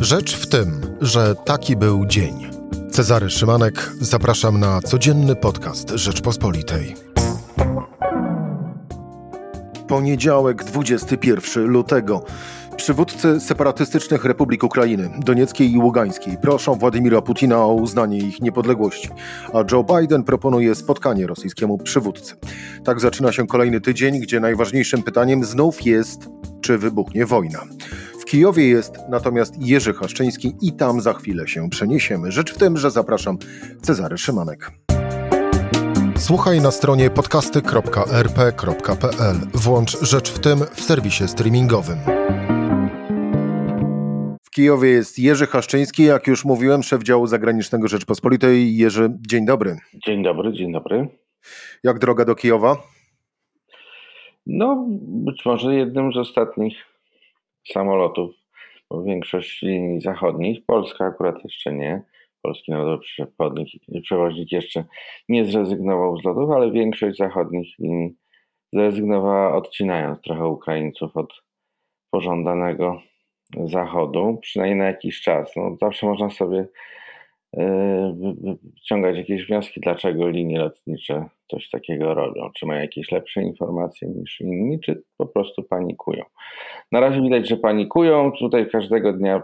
Rzecz w tym, że taki był dzień. Cezary Szymanek, zapraszam na codzienny podcast Rzeczpospolitej. Poniedziałek, 21 lutego. Przywódcy separatystycznych republik Ukrainy, Donieckiej i Ługańskiej, proszą Władimira Putina o uznanie ich niepodległości, a Joe Biden proponuje spotkanie rosyjskiemu przywódcy. Tak zaczyna się kolejny tydzień, gdzie najważniejszym pytaniem znów jest, czy wybuchnie wojna. W Kijowie jest natomiast Jerzy Haszczyński i tam za chwilę się przeniesiemy. Rzecz w tym, że zapraszam Cezary Szymanek. Słuchaj na stronie podcasty.rp.pl. Włącz Rzecz w tym w serwisie streamingowym. Kijowie jest Jerzy Haszczyński, jak już mówiłem, szef działu zagranicznego Rzeczpospolitej. Jerzy, dzień dobry. Dzień dobry, dzień dobry. Jak droga do Kijowa? No, być może jednym z ostatnich samolotów w większości linii zachodnich. Polska akurat jeszcze nie. Polski Narodowy Przewoźnik jeszcze nie zrezygnował z lotów, ale większość zachodnich linii zrezygnowała, odcinając trochę Ukraińców od pożądanego zachodu, przynajmniej na jakiś czas. No, zawsze można sobie wyciągać jakieś wnioski, dlaczego linie lotnicze coś takiego robią. Czy mają jakieś lepsze informacje niż inni, czy po prostu panikują. Na razie widać, że panikują. Tutaj każdego dnia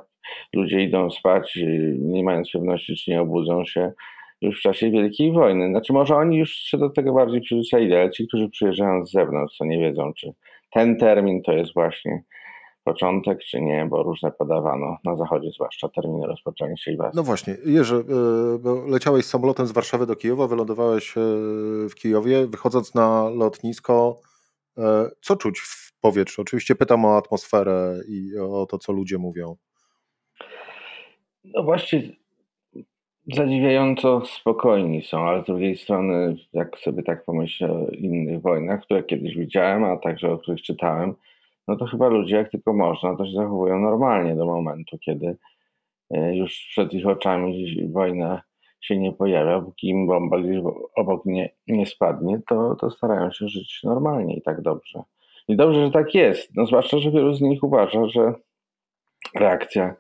ludzie idą spać, nie mając pewności, czy nie obudzą się już w czasie Wielkiej Wojny. Znaczy, może oni już się do tego bardziej przyzwyczaili, ale ci, którzy przyjeżdżają z zewnątrz, to nie wiedzą, czy ten termin to jest właśnie początek, czy nie, bo różne podawano na zachodzie, zwłaszcza terminy rozpoczęcia inwazji. No właśnie, Jerzy, e, leciałeś samolotem z Warszawy do Kijowa, wylądowałeś e, w Kijowie, wychodząc na lotnisko, e, co czuć w powietrzu? Oczywiście pytam o atmosferę i o to, co ludzie mówią. No właśnie, zadziwiająco spokojni są, ale z drugiej strony, jak sobie tak pomyślę o innych wojnach, które kiedyś widziałem, a także o których czytałem, no to chyba ludzie jak tylko można, to się zachowują normalnie do momentu, kiedy e, już przed ich oczami wojna się nie pojawia, póki im bomba gdzieś obok nie, nie spadnie, to, to starają się żyć normalnie i tak dobrze. I dobrze, że tak jest. No zwłaszcza, że wielu z nich uważa, że reakcja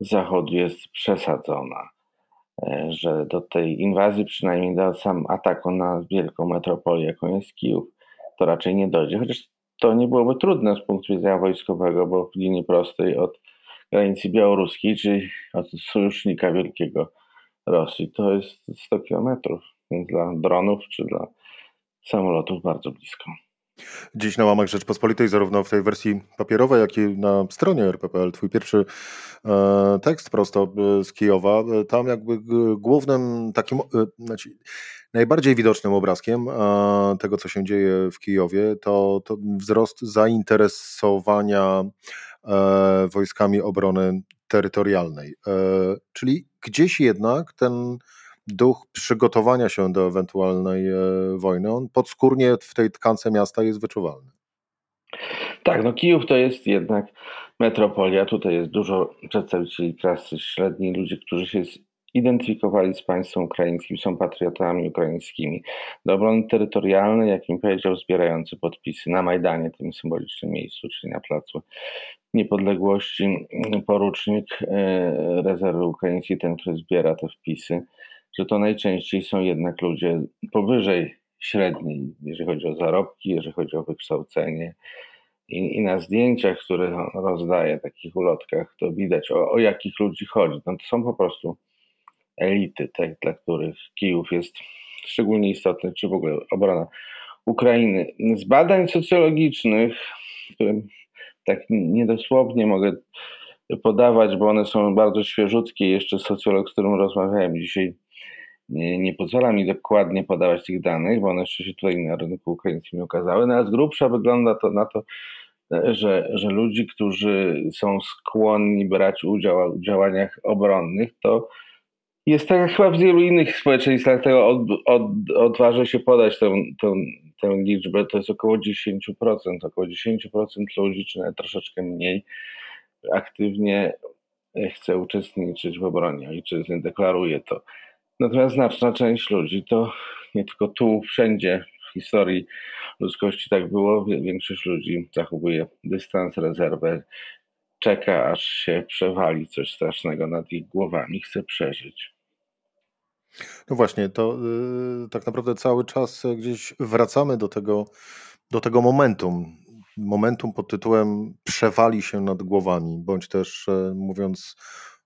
Zachodu jest przesadzona, e, że do tej inwazji, przynajmniej do sam ataku na wielką metropolię, jaką jest Kijów, to raczej nie dojdzie. Chociaż to nie byłoby trudne z punktu widzenia wojskowego, bo w linii prostej od granicy białoruskiej, czyli od sojusznika wielkiego Rosji, to jest 100 kilometrów, więc dla dronów czy dla samolotów bardzo blisko. Dziś na łamach Rzeczpospolitej, zarówno w tej wersji papierowej, jak i na stronie RPPL, twój pierwszy e, tekst prosto e, z Kijowa. E, tam jakby głównym takim, znaczy najbardziej widocznym obrazkiem tego, co się dzieje w Kijowie, to, to wzrost zainteresowania wojskami obrony terytorialnej. Czyli gdzieś jednak ten duch przygotowania się do ewentualnej e, wojny, on podskórnie w tej tkance miasta jest wyczuwalny. Tak, no Kijów to jest jednak metropolia. Tutaj jest dużo przedstawicieli klasy średniej, ludzi, którzy się identyfikowali z państwem ukraińskim, są patriotami ukraińskimi. Do obrony terytorialnej, jak im powiedział, zbierający podpisy na Majdanie, tym symbolicznym miejscu, czyli na Placu Niepodległości, porucznik e, rezerwy ukraińskiej, ten, który zbiera te wpisy że to najczęściej są jednak ludzie powyżej średniej, jeżeli chodzi o zarobki, jeżeli chodzi o wykształcenie. I, i na zdjęciach, które rozdaje, takich ulotkach, to widać o, o jakich ludzi chodzi. No to są po prostu elity, te, dla których Kijów jest szczególnie istotny, czy w ogóle obrona Ukrainy. Z badań socjologicznych, które tak niedosłownie mogę podawać, bo one są bardzo świeżutkie. Jeszcze socjolog, z którym rozmawiałem dzisiaj, nie, nie pozwala mi dokładnie podawać tych danych, bo one jeszcze się tutaj na rynku ukraińskim nie ukazały, no z grubsza wygląda to na to, że, że ludzi, którzy są skłonni brać udział w działaniach obronnych, to jest tak jak chyba w wielu innych społeczeństwach, dlatego od, od, odważę się podać tę, tę, tę liczbę, to jest około 10%, około 10% ludzi, czy nawet troszeczkę mniej, aktywnie chce uczestniczyć w obronie ojczyzny, deklaruje to. Natomiast znaczna część ludzi to nie tylko tu, wszędzie w historii ludzkości tak było. Większość ludzi zachowuje dystans, rezerwę, czeka, aż się przewali coś strasznego nad ich głowami, chce przeżyć. No właśnie, to yy, tak naprawdę cały czas gdzieś wracamy do tego, do tego momentum. Momentum pod tytułem przewali się nad głowami, bądź też yy, mówiąc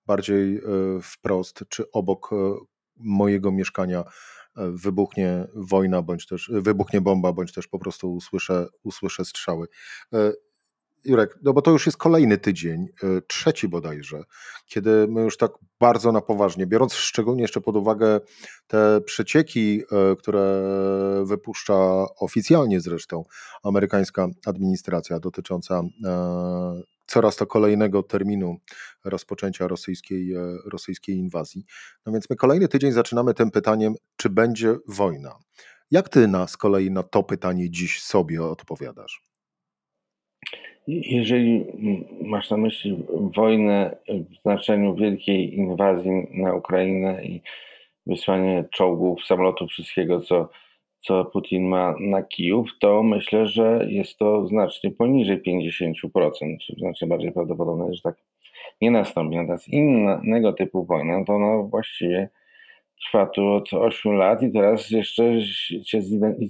bardziej yy, wprost, czy obok mojego mieszkania wybuchnie wojna, bądź też wybuchnie bomba, bądź też po prostu usłyszę, usłyszę strzały. Jurek, no bo to już jest kolejny tydzień, e, trzeci bodajże, kiedy my już tak bardzo na poważnie, biorąc szczególnie jeszcze pod uwagę te przecieki, e, które wypuszcza oficjalnie zresztą amerykańska administracja dotycząca e, coraz to kolejnego terminu rozpoczęcia rosyjskiej, rosyjskiej inwazji. No więc my kolejny tydzień zaczynamy tym pytaniem, czy będzie wojna. Jak ty na z kolei na to pytanie dziś sobie odpowiadasz? Jeżeli masz na myśli wojnę w znaczeniu wielkiej inwazji na Ukrainę i wysłanie czołgów, samolotów, wszystkiego, co, co Putin ma na Kijów, to myślę, że jest to znacznie poniżej 50%, czy znacznie bardziej prawdopodobne, że tak nie nastąpi. Natomiast innego typu wojna, to ona właściwie trwa tu od 8 lat i teraz jeszcze się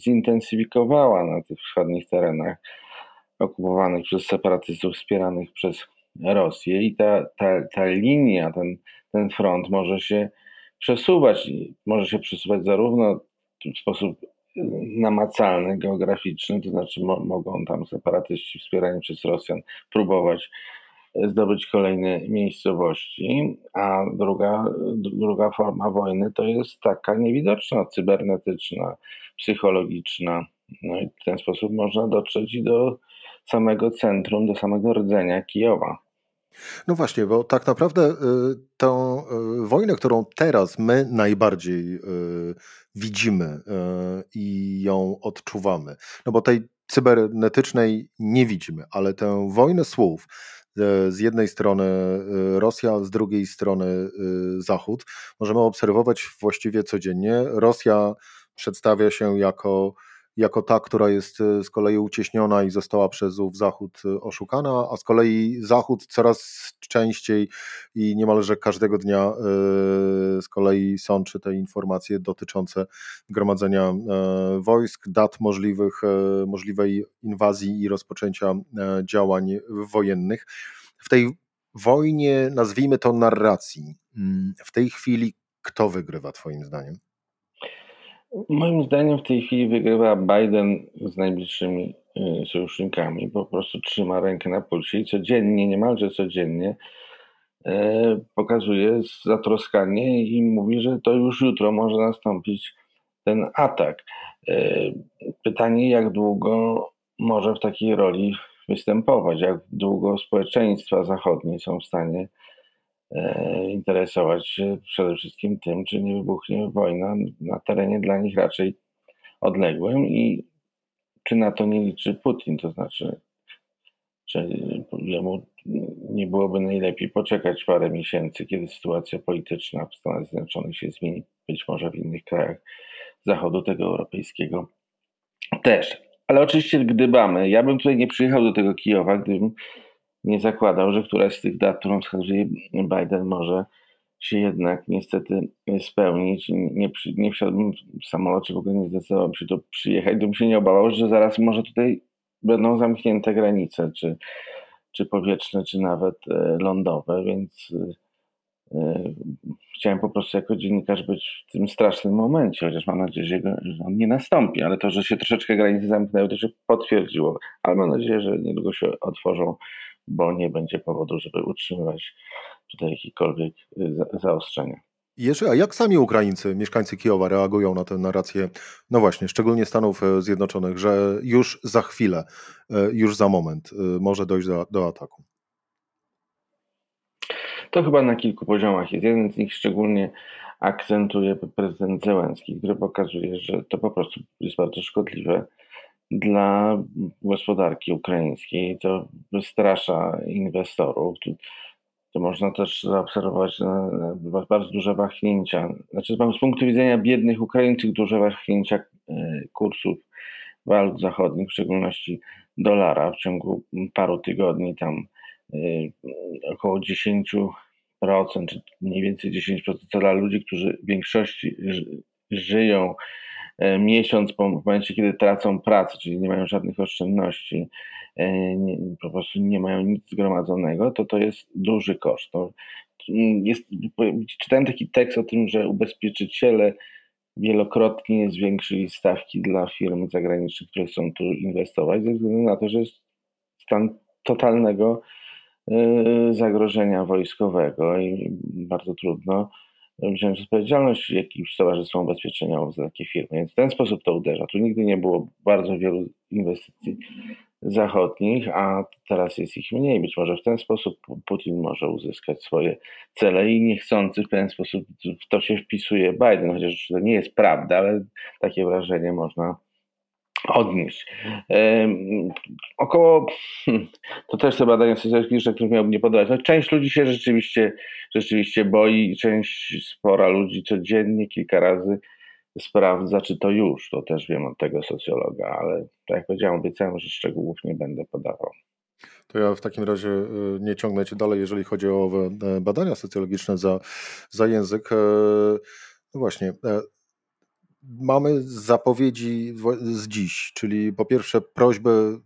zintensyfikowała na tych wschodnich terenach okupowanych przez separatystów wspieranych przez Rosję i ta, ta, ta linia, ten, ten front może się przesuwać. Może się przesuwać zarówno w sposób namacalny, geograficzny, to znaczy mo mogą tam separatyści wspierani przez Rosjan próbować zdobyć kolejne miejscowości, a druga, druga forma wojny to jest taka niewidoczna, cybernetyczna, psychologiczna. No i w ten sposób można dotrzeć i do samego centrum, do samego rdzenia Kijowa. No właśnie, bo tak naprawdę y, tę y, wojnę, którą teraz my najbardziej y, widzimy i ją odczuwamy, no bo tej cybernetycznej nie widzimy, ale tę wojnę słów, z jednej strony Rosja, z drugiej strony Zachód, możemy obserwować właściwie codziennie. Rosja przedstawia się jako jako ta, która jest e, z kolei ucieśniona i została przez ów Zachód e, oszukana, a z kolei Zachód coraz częściej i niemalże każdego dnia e, z kolei sączy te informacje dotyczące gromadzenia wojsk, dat możliwych, możliwej inwazji i rozpoczęcia działań wojennych. W tej wojnie, nazwijmy to narracji, mm, w tej chwili kto wygrywa Twoim zdaniem? Moim zdaniem w tej chwili wygrywa Biden z najbliższymi y, sojusznikami. Po prostu trzyma rękę na pulsie i codziennie, niemalże codziennie e, pokazuje zatroskanie i mówi, że to już jutro może nastąpić ten atak. E, pytanie, jak długo może w takiej roli występować, jak długo społeczeństwa zachodnie są w stanie interesować się przede wszystkim tym, czy nie wybuchnie wojna na terenie dla nich raczej odległym i czy na to nie liczy Putin, to znaczy, czy jemu nie byłoby najlepiej poczekać parę miesięcy, kiedy sytuacja polityczna w Stanach Zjednoczonych się zmieni, być może w innych krajach Zachodu tego europejskiego też. Ale oczywiście gdybamy. Ja bym tutaj nie przyjechał do tego Kijowa, gdybym nie zakładał, że któraś z tych dat, którą wskazuje Biden, może się jednak niestety spełnić. Nie, przy, nie wsiadłbym w samolot, czy w ogóle nie zdecydowałbym się tu przyjechać, gdybym się nie obawiał, że zaraz może tutaj będą zamknięte granice, czy, czy powietrzne, czy nawet e, lądowe, więc e, e, chciałem po prostu jako dziennikarz być w tym strasznym momencie, chociaż mam nadzieję, że, że on nie nastąpi, ale to, że się troszeczkę granice zamknęły, to się potwierdziło, ale mam nadzieję, że niedługo się otworzą bo nie będzie powodu, żeby utrzymywać tutaj jakiekolwiek y, zaostrzenia. Jerzy, a jak sami Ukraińcy, mieszkańcy Kijowa reagują na tę narrację, no właśnie, szczególnie Stanów e, Zjednoczonych, że już za chwilę, e, już za moment e, może dojść do, do ataku? To chyba na kilku poziomach jest. Jeden z nich szczególnie akcentuje prezydent Zełenski, który pokazuje, że to po prostu jest bardzo szkodliwe dla gospodarki ukraińskiej. To wystrasza inwestorów. To można też zaobserwować bardzo duże wahnięcia. Znaczy, z punktu widzenia biednych Ukraińców, duże wahnięcia e, kursów walut zachodnich, w szczególności dolara w ciągu paru tygodni tam około 10%, czy mniej więcej 10% dla ludzi, którzy w większości żyją miesiąc po momencie, kiedy tracą pracę, czyli nie mają żadnych oszczędności, nie, po prostu nie mają nic zgromadzonego, to to jest duży koszt. To mm, jest, czytałem taki tekst o tym, że ubezpieczyciele wielokrotnie zwiększyli stawki dla firm zagranicznych, które chcą tu inwestować, ze względu na to, że jest stan totalnego y, zagrożenia wojskowego i bardzo trudno wziąć odpowiedzialność jakimś towarzystwom ubezpieczeniowym za takie firmy. Więc w ten sposób to uderza. Tu nigdy nie było bardzo wielu inwestycji zachodnich, a teraz jest ich mniej. Być może w ten sposób Putin może uzyskać swoje cele i niechcący w ten sposób w to się wpisuje Biden, chociaż to nie jest prawda, ale takie wrażenie można odnieść. około, hmm, to też te badania socjologiczne, których miałbym nie podawać, no, część ludzi się rzeczywiście, rzeczywiście boi, część spora ludzi codziennie, kilka razy sprawdza, czy to już, to też wiem od tego socjologa, ale tak jak powiedziałem, obiecałem, że szczegółów nie będę podawał. To ja w takim razie y, nie ciągnę cię dalej, jeżeli chodzi o e, badania socjologiczne za, za język. E, no właśnie, e, mamy zapowiedzi z dziś, czyli po pierwsze prośby e,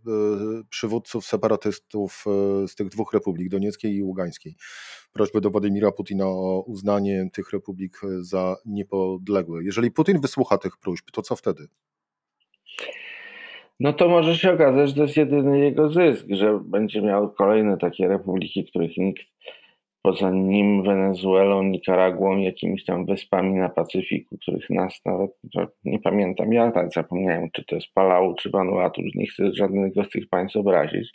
przywódców separatystów e, z tych dwóch republik, Donieckiej i Ługańskiej. Prośby do Władimira Putina o uznanie tych republik za niepodległe. Jeżeli Putin wysłucha tych próśb, to co wtedy? No to może się okazać, że to jest jedyny jego zysk, że będzie miał kolejne takie republiki, których nikt poza nim Wenezuelą, Nikaraguą, jakimiś tam wyspami na Pacyfiku, których nas nawet nie pamiętam. Ja tak zapomniałem, czy to jest Palau, czy Vanuatu. Nie chcę żadnego z tych państw obrazić.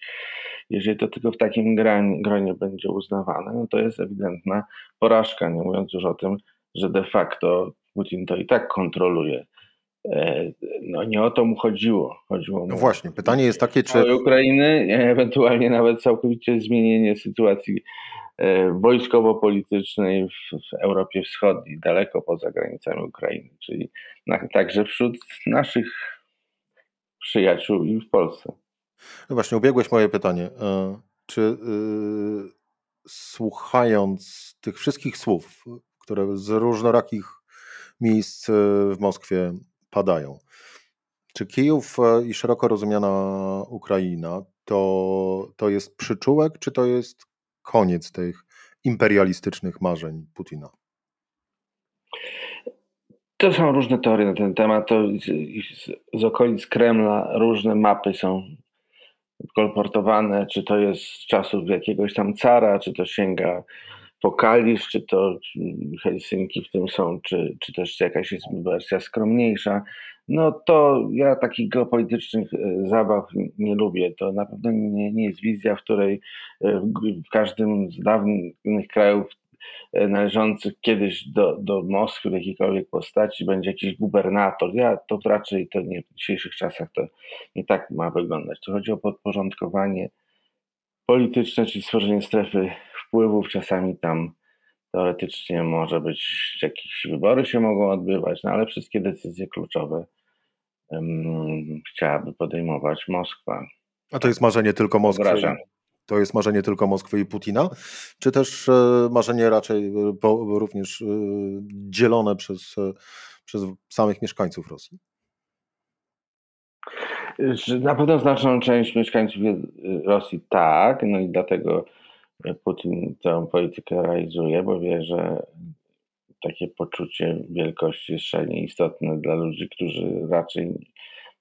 Jeżeli to tylko w takim gronie będzie uznawane, no to jest ewidentna porażka, nie mówiąc już o tym, że de facto Putin to i tak kontroluje. E, no nie o to mu chodziło. chodziło mu no właśnie, pytanie jest takie, czy... Ukrainy, ewentualnie nawet całkowicie zmienienie sytuacji E, wojskowo-politycznej w, Europie Wschodniej, daleko poza granicami Ukrainy, czyli na, także wśród naszych przyjaciół i w Polsce. No właśnie, ubiegłeś moje pytanie. E, czy yy, słuchając tych wszystkich słów, które z różnorakich miejsc w Moskwie padają, czy Kijów i szeroko rozumiana Ukraina to, to jest przyczółek, czy to jest koniec tych imperialistycznych marzeń Putina? To są różne teorie na ten temat. To z, z okolic Kremla różne mapy są kolportowane, czy to jest z czasów jakiegoś tam cara, czy to sięga po Kalisz, czy to Helsinki w tym są, czy, czy też jakaś jest wersja skromniejsza. No to ja takich geopolitycznych e, zabaw nie lubię. To na pewno nie, nie jest wizja, w której e, w każdym z dawnych krajów e, należących kiedyś do, do Moskwy w jakiejkolwiek postaci będzie jakiś gubernator. Ja to raczej to nie w dzisiejszych czasach to nie tak ma wyglądać. To chodzi o podporządkowanie polityczne, czyli stworzenie strefy wpływów. Czasami tam teoretycznie może być jakieś wybory się mogą odbywać, no ale wszystkie decyzje kluczowe chciałaby podejmować Moskwa. A to jest marzenie tylko Moskwy? To jest marzenie tylko Moskwy i Putina? Czy też e, marzenie raczej e, również e, dzielone przez, przez samych mieszkańców Rosji? Na pewno znaczną część mieszkańców Rosji tak, no i dlatego Putin tę politykę realizuje, bo wie, że takie poczucie wielkości jest szalenie istotne dla ludzi, którzy raczej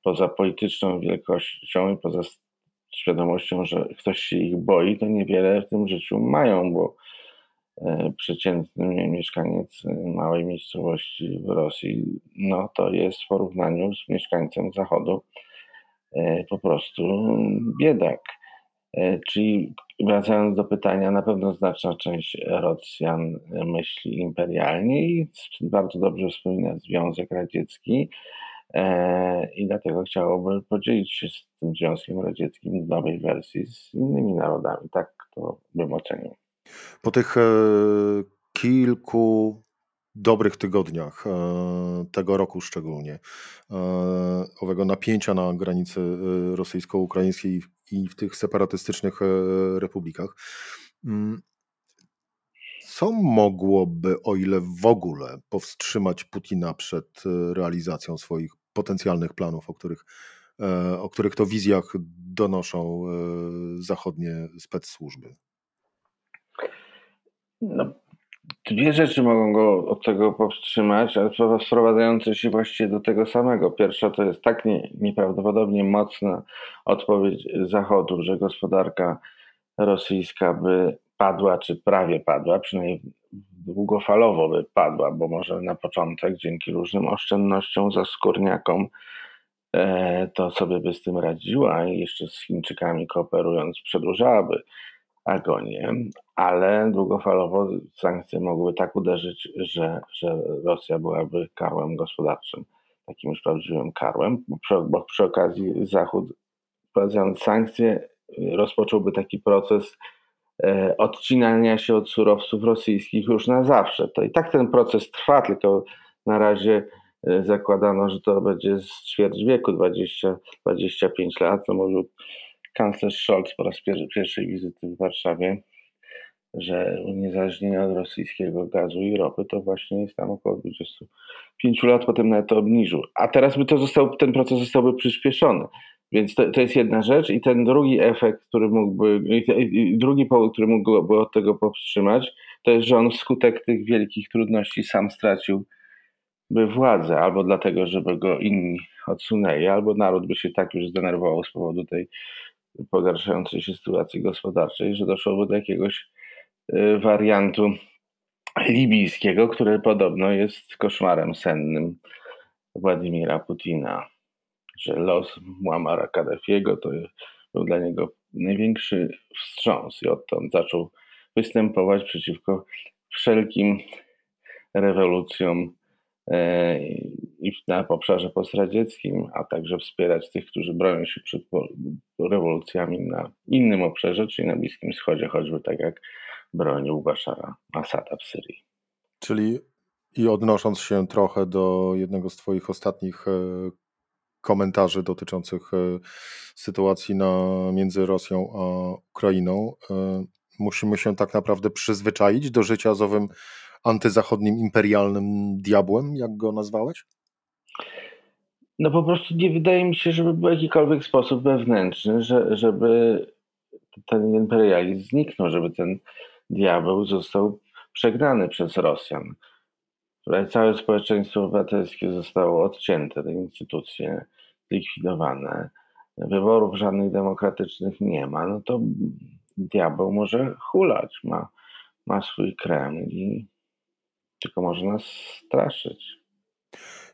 poza polityczną wielkością i poza świadomością, że ktoś się ich boi, to niewiele w tym życiu mają, bo e, przeciętny mieszkaniec małej miejscowości w Rosji, no to jest w porównaniu z mieszkańcem Zachodu e, po prostu biedak. E, czyli wracając do pytania, na pewno znaczna część Rosjan myśli imperialnie i bardzo dobrze wspomina Związek Radziecki e, i dlatego chciałoby podzielić się z tym Związkiem Radzieckim w nowej wersji z innymi narodami. Tak to bym ocenił. Po tych e, kilku dobrych tygodniach tego roku szczególnie, owego napięcia na granicy rosyjsko-ukraińskiej i w tych separatystycznych republikach. Mm, co mogłoby, o ile w ogóle, powstrzymać Putina przed realizacją swoich potencjalnych planów, o których, o których to wizjach donoszą zachodnie specsłużby? No, dwie rzeczy mogą go od tego powstrzymać, ale sprowadzające się właściwie do tego samego. Pierwsza to jest tak nie, nieprawdopodobnie mocna odpowiedź Zachodu, że gospodarka rosyjska by padła, czy prawie padła, przynajmniej długofalowo by padła, bo może na początek dzięki różnym oszczędnościom za skórniakom e, to sobie by z tym radziła i jeszcze z Chińczykami kooperując przedłużałaby agonię, ale długofalowo sankcje mogły tak uderzyć, że, że Rosja byłaby karłem gospodarczym, takim już prawdziwym karłem, bo przy, bo przy okazji Zachód, wprowadzając sankcje, rozpocząłby taki proces e, odcinania się od surowców rosyjskich już na zawsze. To i tak ten proces trwa, tylko na razie e, zakładano, że to będzie z ćwierć wieku, 20-25 lat, co mówił kanclerz Scholz po raz pierwszy, pierwszej wizyty w Warszawie, że uniezależnienie od rosyjskiego gazu i ropy to właśnie jest tam około 25 lat, potem nawet to obniżył. A teraz by to został, ten proces zostałby przyspieszony. Więc to, to jest jedna rzecz i ten drugi efekt, który mógłby, drugi powód, który mógłby od tego powstrzymać, to jest, że on wskutek tych wielkich trudności sam stracił by władzę, albo dlatego, żeby go inni odsunęli, albo naród by się tak już zdenerwował z powodu tej pogarszającej się sytuacji gospodarczej, że doszłoby do jakiegoś y, wariantu libijskiego, który podobno jest koszmarem sennym Władimira Putina. Że los Muamara Kaddafiego to był dla niego największy wstrząs i odtąd zaczął występować przeciwko wszelkim rewolucjom E, i na obszarze postradzieckim, a także wspierać tych, którzy bronią się przed rewolucjami na innym obszarze, czyli na Bliskim Wschodzie, choćby tak jak bronił Bashara Asada w Syrii. Czyli i odnosząc się trochę do jednego z Twoich ostatnich e, komentarzy dotyczących e, sytuacji na, między Rosją a Ukrainą, musimy się tak naprawdę przyzwyczaić do życia z owym antyzachodnim imperialnym diabłem, jak go nazwałeś? No po prostu nie wydaje mi się, żeby był jakikolwiek sposób wewnętrzny, że, żeby ten imperializm zniknął, żeby ten diabeł został przegnany przez Rosjan. Całe społeczeństwo obywatelskie zostało odcięte, te instytucje zlikwidowane, wyborów żadnych demokratycznych nie ma, no to diabeł może hulać, ma, ma swój Kreml i tylko może nas straszyć.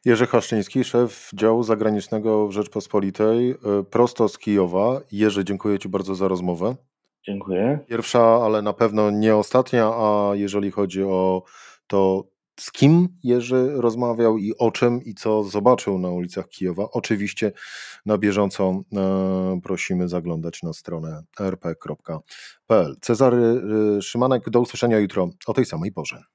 Jerzy Haszczyński, szef działu zagranicznego w Rzeczpospolitej, y, prosto z Kijowa. Jerzy, dziękuję Ci bardzo za rozmowę. Dziękuję. Pierwsza, ale na pewno nie ostatnia, a jeżeli chodzi o to, z kim Jerzy rozmawiał i o czym i co zobaczył na ulicach Kijowa, oczywiście na bieżąco e, prosimy zaglądać na stronę rp.pl. Cezary y, Szymanek, do usłyszenia jutro o tej samej porze.